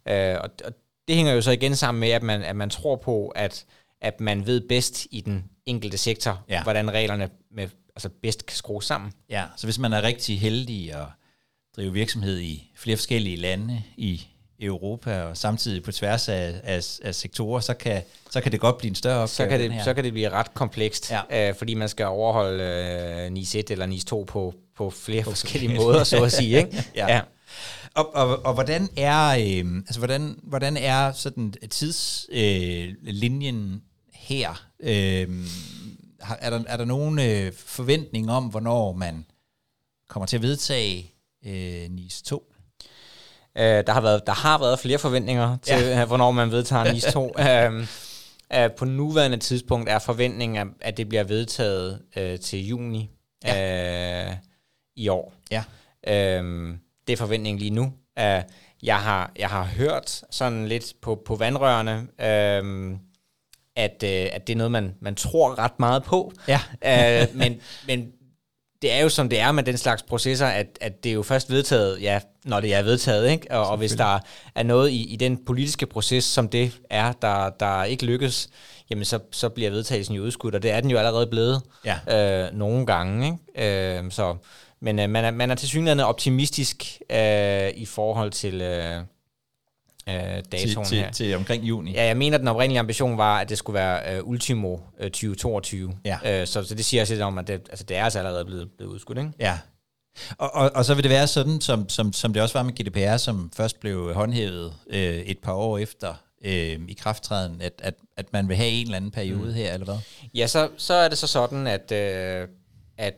Uh, og, og det hænger jo så igen sammen med, at man, at man tror på, at, at man ved bedst i den enkelte sektor, ja. hvordan reglerne med, altså bedst kan skrues sammen. Ja, så hvis man er rigtig heldig at drive virksomhed i flere forskellige lande i Europa, og samtidig på tværs af, af, af sektorer, så kan, så kan det godt blive en større opgave. Så kan det, så kan det blive ret komplekst, ja. øh, fordi man skal overholde øh, NIS 1 eller NIS 2 på, på flere på forskellige måder, så at sige. Ikke? ja. ja. Og, og, og hvordan er øh, altså hvordan, hvordan er sådan tidslinjen øh, her? Øh, er der er der nogen øh, forventning om hvornår man kommer til at vedtage øh, NIS 2? Øh, der, har været, der har været flere forventninger til, ja. hvornår man vedtager NIS 2. øhm, øh, på nuværende tidspunkt er forventningen, at det bliver vedtaget øh, til juni ja. øh, i år. Ja. Øhm, det er forventningen lige nu. Uh, jeg, har, jeg har hørt sådan lidt på, på vandrørene, øhm, at, øh, at det er noget, man, man tror ret meget på. Ja. uh, men, men det er jo som det er med den slags processer, at, at det er jo først vedtaget, ja, når det er vedtaget, ikke? Og, og hvis der er noget i, i den politiske proces, som det er, der, der ikke lykkes, jamen så, så bliver vedtagelsen jo udskudt, og det er den jo allerede blevet ja. øh, nogle gange. Ikke? Øh, så, men øh, man, er, man er til synligheden optimistisk øh, i forhold til... Øh, øh, datoen til, her. Til omkring juni. Ja, jeg mener, at den oprindelige ambition var, at det skulle være uh, ultimo uh, 2022. Ja. Uh, så, så det siger også lidt om, at det, altså, det er altså allerede blevet, blevet udskudt, ikke? Ja. Og, og, og så vil det være sådan, som, som, som det også var med GDPR, som først blev håndhævet øh, et par år efter øh, i krafttræden, at, at, at man vil have en eller anden periode mm. her, eller hvad? Ja, så, så er det så sådan, at, øh, at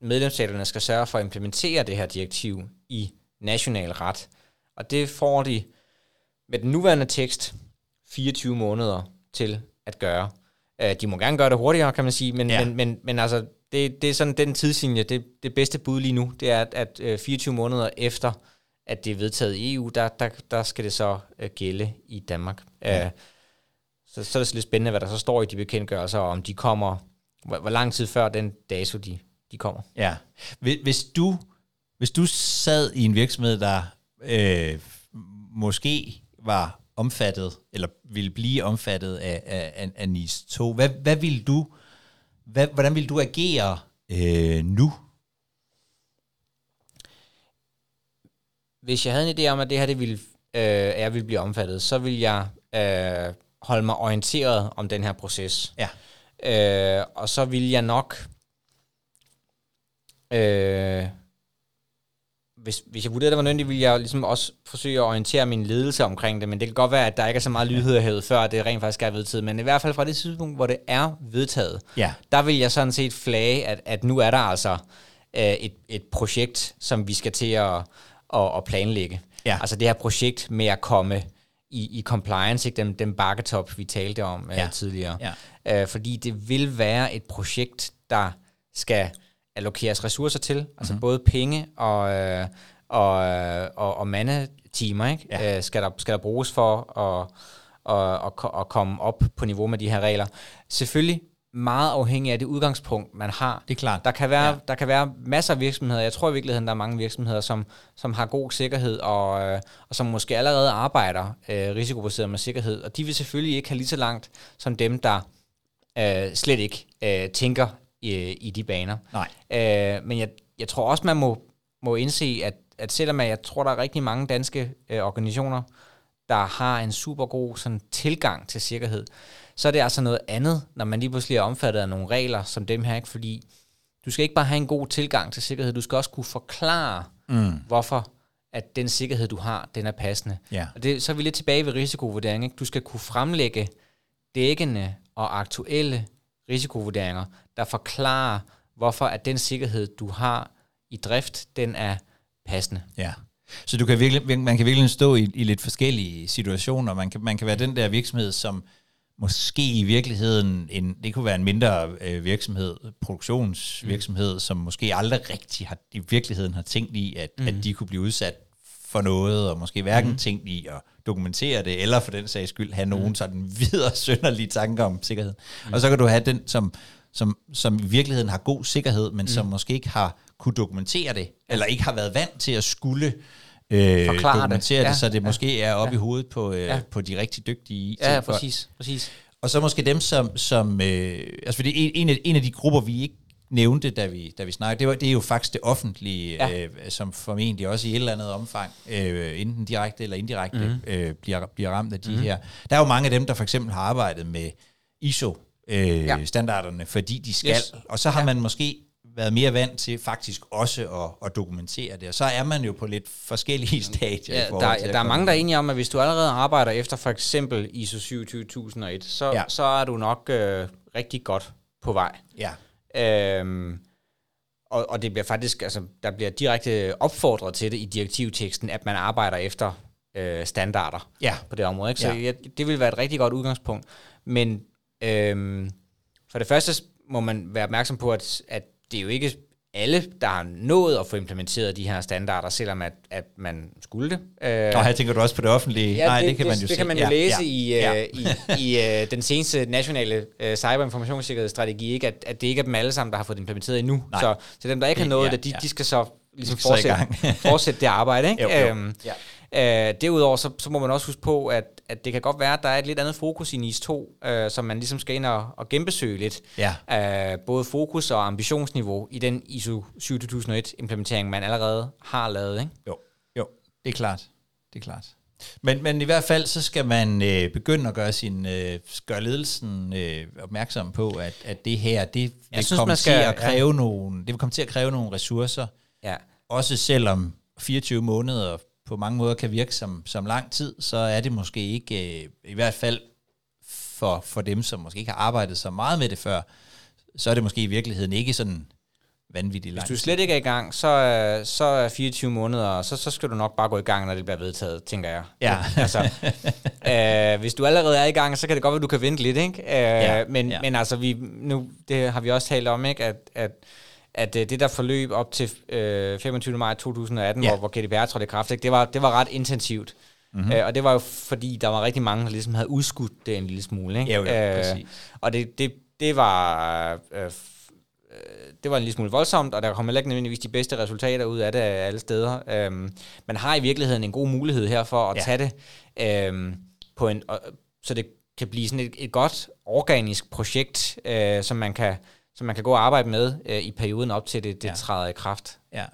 medlemsstaterne skal sørge for at implementere det her direktiv i national ret. Og det får de med den nuværende tekst 24 måneder til at gøre. Uh, de må gerne gøre det hurtigere, kan man sige, men, ja. men, men, men altså, det, det er sådan den tidslinje, det, det bedste bud lige nu, det er, at, at øh, 24 måneder efter, at det er vedtaget i EU, der, der, der skal det så uh, gælde i Danmark. Ja. Uh, så, så er det så lidt spændende, hvad der så står i de bekendtgørelser, om de kommer, hvor, hvor lang tid før den dato, de, de kommer. Ja. Hvis du, hvis du sad i en virksomhed, der øh, måske var omfattet, eller ville blive omfattet af, af, af NIS 2, hvad, hvad vil du, hvad, hvordan vil du agere øh, nu? Hvis jeg havde en idé om, at det her det ville, øh, jeg ville blive omfattet, så vil jeg øh, holde mig orienteret om den her proces. Ja. Øh, og så vil jeg nok øh, hvis, hvis jeg vurderede, det var nødvendigt, ville jeg ligesom også forsøge at orientere min ledelse omkring det, men det kan godt være, at der ikke er så meget lydhørhed, før det rent faktisk er vedtaget, men i hvert fald fra det tidspunkt, hvor det er vedtaget, ja. der vil jeg sådan set flage, at, at nu er der altså øh, et, et projekt, som vi skal til at, at, at planlægge. Ja. Altså det her projekt med at komme i, i compliance, ikke? Den, den bakketop, vi talte om øh, ja. tidligere. Ja. Øh, fordi det vil være et projekt, der skal allokeres ressourcer til, altså mm-hmm. både penge og, øh, og, øh, og, og mandetimer, ikke? Ja. Øh, skal, der, skal der bruges for at, at, at, at komme op på niveau med de her regler. Selvfølgelig meget afhængig af det udgangspunkt, man har. Det er klart. Der kan være, ja. der kan være masser af virksomheder, jeg tror i virkeligheden, der er mange virksomheder, som, som har god sikkerhed, og, øh, og som måske allerede arbejder øh, risikobaseret med sikkerhed, og de vil selvfølgelig ikke have lige så langt som dem, der øh, slet ikke øh, tænker i, i de baner. Nej. Øh, men jeg, jeg tror også, man må, må indse, at, at selvom jeg tror, der er rigtig mange danske øh, organisationer, der har en super god sådan, tilgang til sikkerhed, så er det altså noget andet, når man lige pludselig er omfattet af nogle regler som dem her, ikke? fordi du skal ikke bare have en god tilgang til sikkerhed, du skal også kunne forklare, mm. hvorfor at den sikkerhed, du har, den er passende. Ja. Og det, så er vi lidt tilbage ved risikovurdering. Ikke? Du skal kunne fremlægge dækkende og aktuelle risikovurderinger, der forklarer, hvorfor at den sikkerhed, du har i drift, den er passende. Ja. Så du kan virkelig, man kan virkelig stå i, i lidt forskellige situationer. Man kan, man kan være den der virksomhed, som måske i virkeligheden, en, det kunne være en mindre øh, virksomhed, produktionsvirksomhed, mm. som måske aldrig rigtig har, i virkeligheden har tænkt i, at, mm. at de kunne blive udsat for noget, og måske hverken mm. tænkt i at dokumentere det, eller for den sags skyld have nogen mm. sådan videre sønderlige tanker om sikkerhed. Mm. Og så kan du have den, som, som, som i virkeligheden har god sikkerhed, men mm. som måske ikke har kunne dokumentere det, eller ikke har været vant til at skulle øh, dokumentere det, det ja, så det ja, måske er oppe ja, i hovedet på, øh, ja. på de rigtig dygtige IT-folk. Ja, præcis, præcis. Og så måske dem, som, som øh, altså fordi en, en, af, en af de grupper, vi ikke nævnte, da vi, da vi snakkede, det, var, det er jo faktisk det offentlige, ja. øh, som formentlig også i et eller andet omfang, øh, enten direkte eller indirekte, mm. øh, bliver, bliver ramt af de mm. her. Der er jo mange af dem, der for eksempel har arbejdet med ISO-standarderne, øh, ja. fordi de skal, yes. og så har ja. man måske været mere vant til faktisk også at, at dokumentere det, og så er man jo på lidt forskellige stadier. Ja, der, der er mange, der er enige om, at hvis du allerede arbejder efter for eksempel ISO 27001, så, ja. så er du nok øh, rigtig godt på vej. Ja. Øhm, og, og det bliver faktisk, altså, der bliver direkte opfordret til det i direktivteksten, at man arbejder efter øh, standarder Ja. på det område. Ikke? Så Ja. ja. det vil være et rigtig godt udgangspunkt. Men øhm, for det første må man være opmærksom på, at, at det er jo ikke alle, der har nået at få implementeret de her standarder, selvom at, at man skulle det. Øh, Og her tænker du også på det offentlige. Ja, Nej, det, det, kan man jo det se. kan man jo ja, læse ja, i, ja. øh, i, i øh, den seneste nationale øh, cyberinformationssikkerhedsstrategi, ikke? At, at det ikke er dem alle sammen, der har fået det implementeret endnu. Nej. Så til dem, der ikke har Det- nået ja, det, de, ja. de skal så ligesom så fortsætte, gang. fortsætte det arbejde. Ikke? Jo, jo. Øhm, Ja. Øh, derudover så, så må man også huske på, at, at det kan godt være, at der er et lidt andet fokus i NIS 2, øh, som man ligesom skal ind og, og genbesøge lidt. Ja. Øh, både fokus og ambitionsniveau i den ISO 7001 implementering, man allerede har lavet. Ikke? Jo, jo, det er klart. Det er klart. Men, men i hvert fald, så skal man øh, begynde at gøre, sin, øh, gøre ledelsen øh, opmærksom på, at, at det her, det vil Jeg synes, komme man til skal- at kræve ja. nogle, det vil komme til at kræve nogle ressourcer, Ja. også selvom 24 måneder på mange måder kan virke som, som lang tid, så er det måske ikke, øh, i hvert fald for, for dem, som måske ikke har arbejdet så meget med det før, så er det måske i virkeligheden ikke sådan vanvittigt Hvis langt. du slet ikke er i gang, så, er- så er 24 måneder, og så, så skal du nok bare gå i gang, når det bliver vedtaget, tænker jeg. Ja. altså, øh, hvis du allerede er i gang, så kan det godt være, du kan vente lidt, ikke? Øh, Ja, men, ja. men altså, vi, nu, det har vi også talt om, ikke? At, at, at øh, det der forløb op til øh, 25. maj 2018, Ja. ja. hvor, hvor GDPR trådte i kraft, ikke? Det, var, det var ret intensivt. Mm-hmm. Øh, og det var jo fordi, der var rigtig mange, der ligesom havde udskudt det en lille smule, ikke? Jo, jo, præcis. og det, det, det var... Øh, øh, det var en lille smule voldsomt, og der kom heller ikke nødvendigvis de bedste resultater ud af det alle steder. Øhm, man har i virkeligheden en god mulighed her for at Ja. ja. tage det øhm, på en, og, så det kan blive sådan et, et godt organisk projekt, øh, som man kan som man kan gå og arbejde med øh, i perioden op til det, det Ja. ja. træder i kraft. Ja.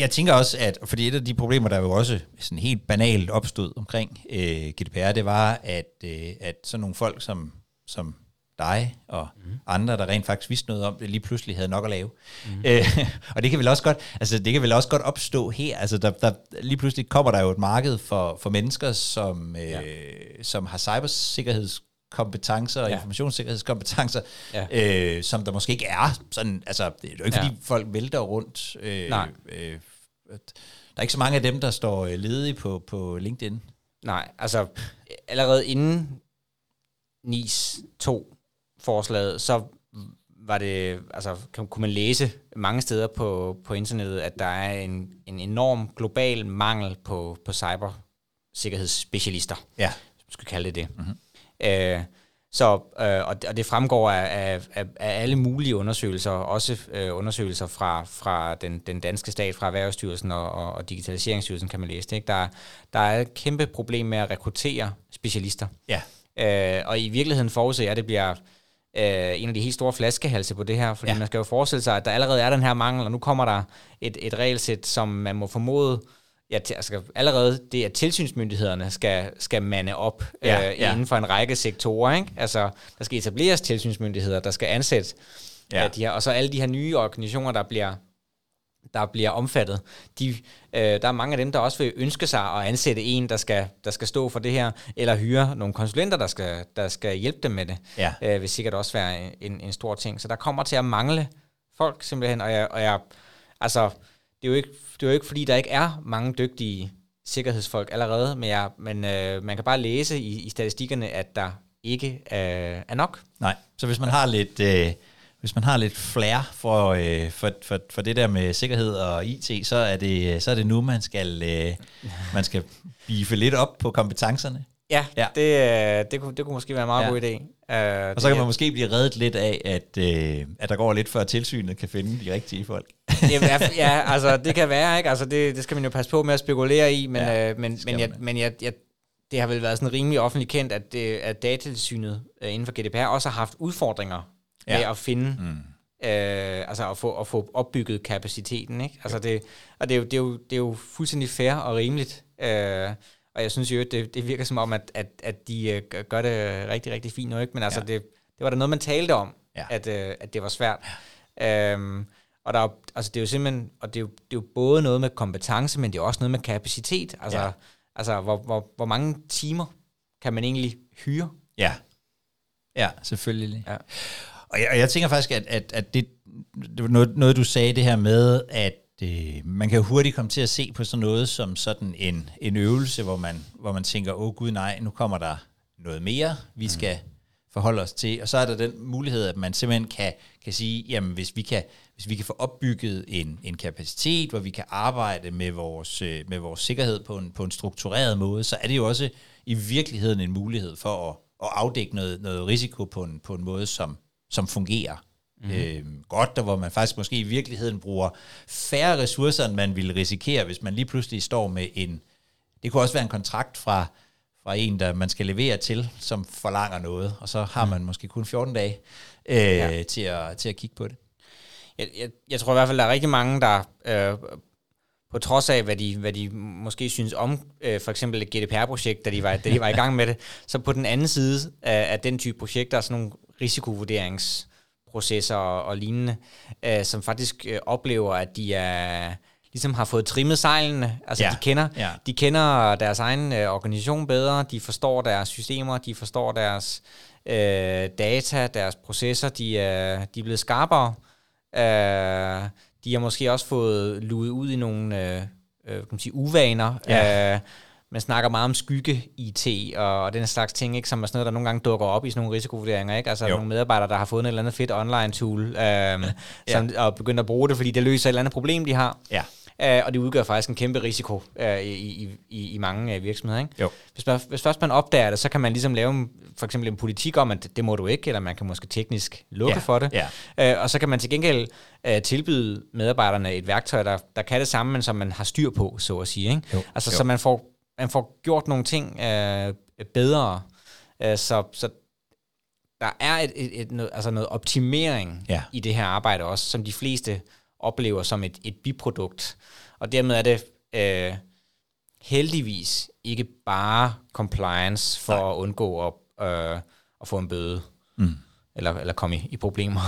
Jeg tænker også, at fordi et af de problemer, der jo også sådan helt banalt opstod omkring øh, GDPR, det var, at, øh, at sådan nogle folk som, som dig og mm. andre, der rent faktisk vidste noget om det, lige pludselig havde nok at lave. Mm. Øh, og det kan vel også godt, altså det kan vel også godt opstå her. Altså der, der, lige pludselig kommer der jo et marked for, for mennesker, som, øh, Ja. som har cybersikkerhedskompetencer og Ja. informationssikkerhedskompetencer, Ja. øh, som der måske ikke er sådan, altså det er jo ikke Ja. fordi folk vælter rundt. Øh, Nej. Øh, der er ikke så mange af dem, der står øh, ledige på, på LinkedIn. Nej, altså allerede inden NIS 2-forslaget, så var det, altså, kan, kunne man læse mange steder på, på internettet, at der er en, en enorm global mangel på, på cybersikkerhedsspecialister, Ja. hvis man skal kalde det det. Mm-hmm. Øh, så, øh, og, det, og det fremgår af, af, af, alle mulige undersøgelser, også øh, undersøgelser fra, fra den, den danske stat, fra Erhvervsstyrelsen og, og, og Digitaliseringsstyrelsen, kan man læse det. Ikke? Der, er- der er et kæmpe problem med at rekruttere specialister. Ja. Øh, og i virkeligheden forudser jeg, at det bliver øh, en af de helt store flaskehalse på det her, fordi ja. man skal jo forestille sig, at der allerede er den her mangel, og nu kommer der et, et regelsæt, som man må formode, ja, altså, allerede det, at tilsynsmyndighederne skal, skal mande op Ja, ja, øh, ja. inden for en række sektorer. Ikke? Altså, der skal etableres tilsynsmyndigheder, der skal ansætte Ja. ja. de her, og så alle de her nye organisationer, der bliver der bliver omfattet. De, øh, der er mange af dem, der også vil ønske sig at ansætte en, der skal, der skal stå for det her, eller hyre nogle konsulenter, der skal, der skal hjælpe dem med det. Ja. Øh, vil sikkert også være en, en stor ting. Så der kommer til at mangle folk simpelthen, og jeg, og jeg altså, det er, jo ikke, det er jo ikke, fordi der ikke er mange dygtige sikkerhedsfolk allerede, men, jeg, men øh, man kan bare læse i, i statistikkerne, at der ikke øh, er nok. Nej, så hvis man har lidt... Øh, hvis man har lidt flair for, øh, for, for, for det der med sikkerhed og IT, så er det, så er det nu, man skal, øh, man skal beefe lidt op på kompetencerne. Ja, Ja. Det, øh, det, kunne, det kunne måske være en meget Ja. god idé. Uh, Og så kan man måske blive reddet lidt af, at, øh, at der går lidt før tilsynet kan finde de rigtige folk. ja, ja, altså det kan være, ikke? Altså det, det skal man jo passe på med at spekulere i, men, Ja, øh, men, men, jeg, men jeg, jeg, det har vel været sådan rimelig offentligt kendt, at, det, at datatilsynet øh, inden for GDPR også har haft udfordringer Ja. ja. med at finde, Mm. øh, altså at få, at få opbygget kapaciteten, ikke? Altså det, og det er, jo, det, er jo, det er jo fuldstændig fair og rimeligt, øh, og jeg synes jo, det, det virker som om, at, at, at de øh, gør- det rigtig, rigtig fint nu, ikke? Men altså Ja. det, det var da noget, man talte om, Ja. at, øh, at det var svært. Ja. Øhm, og der er, altså det er jo simpelthen, og det er jo, det er jo både noget med kompetence, men det er også noget med kapacitet. Altså, ja. altså hvor, hvor, hvor mange timer kan man egentlig hyre? Ja. Ja, selvfølgelig. Ja. Og jeg, og jeg tænker faktisk, at, at, at det, det var noget, noget, du sagde det her med, at øh, man kan hurtigt komme til at se på sådan noget som sådan en, en øvelse, hvor man, hvor man tænker, åh oh, gud nej, nu kommer der noget mere, vi skal mm. forholde os til. Og så er der den mulighed, at man simpelthen kan, kan sige, jamen hvis vi kan, hvis vi kan få opbygget en, en kapacitet, hvor vi kan arbejde med vores, øh, med vores sikkerhed på en, på en struktureret måde, så er det jo også i virkeligheden en mulighed for at, at afdække noget, noget risiko på en, på en måde, som, som fungerer mm. øh, godt, og hvor man faktisk måske i virkeligheden bruger færre ressourcer, end man ville risikere, hvis man lige pludselig står med en, det kunne også være en kontrakt fra, fra en, der man skal levere til, som forlanger noget, og så har man måske kun 14 dage øh, ja. til, at, til at kigge på det. Jeg, jeg, jeg tror i hvert fald, der er rigtig mange, der øh, på trods af, hvad de, hvad de måske synes om øh, for eksempel et GDPR-projekt, da de, var, da de var i gang med det, så på den anden side af, af den type projekter, sådan nogle risikovurderingsprocesser og, og lignende, øh, som faktisk øh, oplever, at de er ligesom har fået trimmet sejlene. Altså ja. de kender ja. de kender deres egen øh, organisation bedre, de forstår deres systemer, de forstår deres øh, data, deres processer, de er, de er blevet skarpere. Øh, de har måske også fået luet ud i nogle øh, øh, kan man sige, uvaner. Ja. Øh, man snakker meget om skygge-IT og, og den slags ting, ikke, som er sådan noget, der nogle gange dukker op i sådan nogle risikovurderinger. Ikke? Altså jo. nogle medarbejdere, der har fundet et eller andet fedt online-tool øh, ja. som, og begyndt at bruge det, fordi det løser et eller andet problem, de har. Ja. Uh, og det udgør faktisk en kæmpe risiko uh, i, i, i, i mange uh, virksomheder. Ikke? Jo. Hvis, man, hvis først man opdager det, så kan man ligesom lave en, for eksempel en politik om, at det, må du ikke, eller man kan måske teknisk lukke ja. for det. Ja. Uh, og så kan man til gengæld uh, tilbyde medarbejderne et værktøj, der, der kan det samme, men som man har styr på, så at sige. Ikke? Jo. Altså, jo. så man får, man får gjort nogle ting uh, bedre, uh, så, så der er et, et, et, noget, altså noget optimering ja. i det her arbejde også, som de fleste oplever som et, et biprodukt. Og dermed er det øh, heldigvis ikke bare compliance for Nej. at undgå at, øh, at få en bøde, mm. eller, eller komme i, i problemer.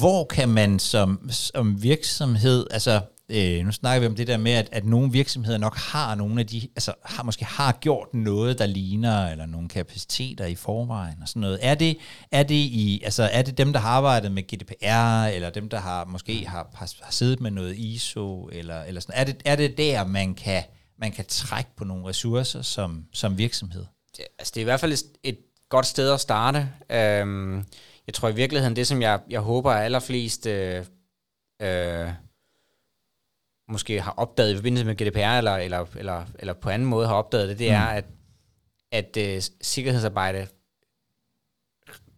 Hvor kan man som, som virksomhed, altså øh, nu snakker vi om det der med, at, at nogle virksomheder nok har nogle af de, altså har måske har gjort noget, der ligner, eller nogle kapaciteter i forvejen og sådan noget. Er det, er det, i, altså, er det dem, der har arbejdet med GDPR, eller dem, der har måske har, har, har siddet med noget ISO, eller, eller sådan Er det, er det der, man kan, man kan trække på nogle ressourcer som, som virksomhed? Det, altså det er i hvert fald et, et godt sted at starte. Øhm, jeg tror i virkeligheden, det som jeg, jeg håber at allerflest... Øh, øh, måske har opdaget i forbindelse med GDPR, eller, eller, eller, eller på anden måde har opdaget det, det mm. er, at, at uh, sikkerhedsarbejde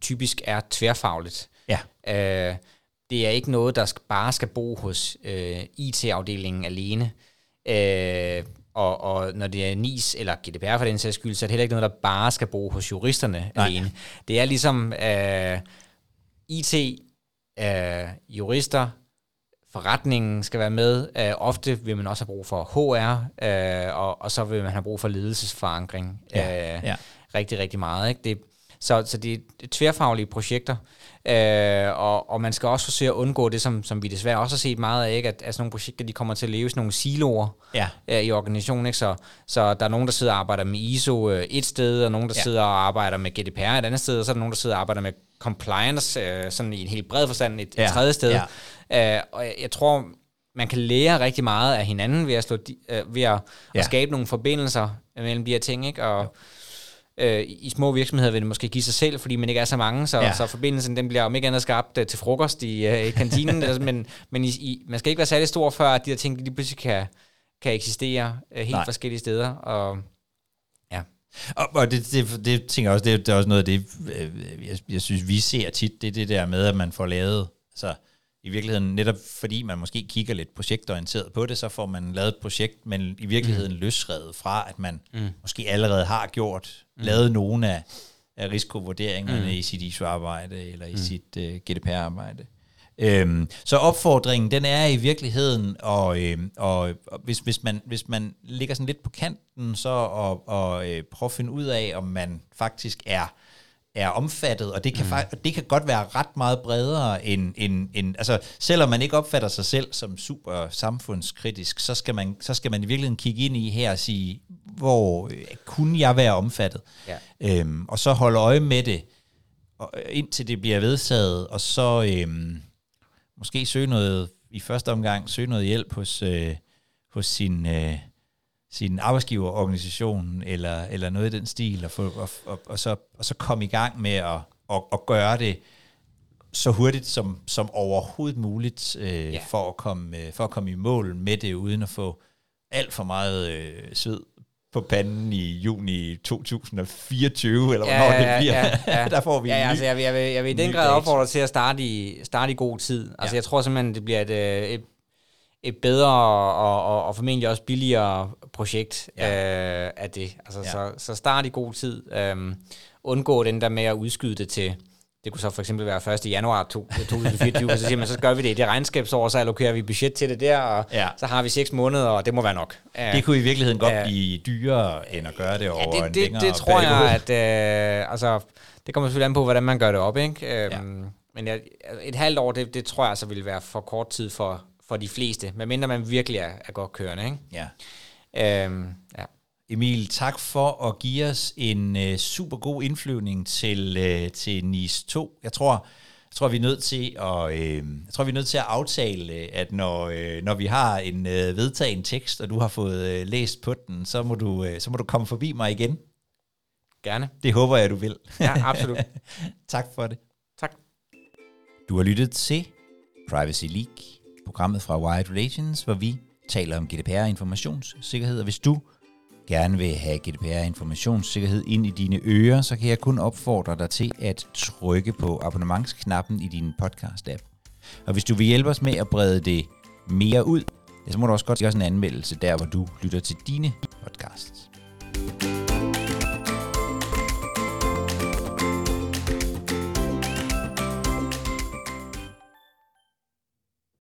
typisk er tværfagligt. Ja. Uh, det er ikke noget, der skal, bare skal bo hos øh, IT-afdelingen alene. Uh, og, og når det er NIS eller GDPR for den sags skyld, så er det heller ikke noget, der bare skal bo hos juristerne Nej. alene. Det er ligesom uh, IT, uh, jurister, forretningen skal være med. Uh, ofte vil man også have brug for HR, øh, og, og så vil man have brug for ledelsesforankring ja, uh, ja. rigtig, rigtig meget. Ikke? Det, så, så det er tværfaglige projekter, uh, og, og man skal også forsøge at undgå det, som, som vi desværre også har set meget af, ikke? at, at sådan nogle projekter de kommer til at leve i sådan nogle siloer ja. uh, i organisationen. Ikke? Så, så der er nogen, der sidder og arbejder med ISO uh, et sted, og nogen, der ja. sidder og arbejder med GDPR et andet sted, og så er der nogen, der sidder og arbejder med compliance, uh, sådan i en helt bred forstand et, ja. et tredje sted. Ja. Uh, og jeg, jeg tror, man kan lære rigtig meget af hinanden ved at, slå de, uh, ved at, ja. at skabe nogle forbindelser mellem de her ting, ikke? Og uh, i små virksomheder vil det måske give sig selv, fordi man ikke er så mange, så, ja. så forbindelsen den bliver om ikke andet skabt uh, til frokost i, uh, i kantinen, altså, men, men i, i, man skal ikke være særlig stor, før at de her ting lige pludselig kan, kan eksistere uh, helt Nej. forskellige steder, og ja. Og, og det, det, det tænker jeg også, det, det er også noget af det, jeg, jeg synes, vi ser tit, det er det der med, at man får lavet, altså, i virkeligheden, netop fordi man måske kigger lidt projektorienteret på det, så får man lavet et projekt, men i virkeligheden mm. løsredet fra, at man mm. måske allerede har gjort, mm. lavet nogle af, af risikovurderingerne mm. i sit ISO-arbejde eller i mm. sit uh, øh, GDPR-arbejde. Øhm, så opfordringen, den er i virkeligheden, og, øhm, og, og hvis, hvis, man, hvis man ligger sådan lidt på kanten, så og, og øh, prøve at finde ud af, om man faktisk er er omfattet, og det kan, mm. faktisk, det kan godt være ret meget bredere end, end, end, altså selvom man ikke opfatter sig selv som super samfundskritisk, så skal man, så skal man i virkeligheden kigge ind i her og sige, hvor øh, kunne jeg være omfattet? Ja. Øhm, og så holde øje med det, og, øh, indtil det bliver vedtaget, og så, øhm, måske søge noget, i første omgang, søge noget hjælp hos, øh, hos sin, øh, sin arbejdsgiverorganisation, eller, eller noget i den stil, og, få, og, og, og, så, og så komme i gang med at, at, at gøre det så hurtigt som, som overhovedet muligt, øh, ja. for, at komme, øh, for at komme i mål med det, uden at få alt for meget øh, sved på panden i juni 2024, eller ja, hvornår det bliver. Ja, ja. der får vi ja, en ny, altså, jeg, vil, jeg, vil, jeg vil i den grad opfordre til at starte i, starte i god tid. Altså, ja. jeg tror simpelthen, det bliver et, øh, et, et bedre og, og, og formentlig også billigere projekt ja. øh, af det. Altså, ja. så, så start i god tid. Um, undgå den der med at udskyde det til det kunne så for eksempel være 1. januar 2024, så siger man, så gør vi det i det regnskabsår, så allokerer vi budget til det der, og ja. så har vi seks måneder, og det må være nok. Det kunne i virkeligheden godt uh, blive dyrere, end at gøre det over ja, det, en det, længere Det tror periode. jeg, at uh, altså, det kommer selvfølgelig an på, hvordan man gør det op. Ikke? Uh, ja. Men ja, et halvt år, det, det tror jeg så vil være for kort tid for, for de fleste, medmindre man virkelig er, er godt kørende. Ikke? Ja. Uh, ja. Emil, tak for at give os en uh, super god indflyvning til, uh, til NIS 2. Jeg tror, jeg tror, vi er nødt til at, uh, jeg tror, vi er nødt til at aftale, at når, uh, når vi har en uh, vedtagen tekst, og du har fået uh, læst på den, så må, du, uh, så må du komme forbi mig igen. Gerne. Det håber jeg, du vil. Ja, absolut. tak for det. Tak. Du har lyttet til Privacy League, programmet fra Wired Relations, hvor vi taler om GDPR informationssikkerhed, og hvis du gerne vil have GDPR-informationssikkerhed ind i dine ører, så kan jeg kun opfordre dig til at trykke på abonnementsknappen i din podcast-app. Og hvis du vil hjælpe os med at brede det mere ud, så må du også godt give os en anmeldelse der, hvor du lytter til dine podcasts.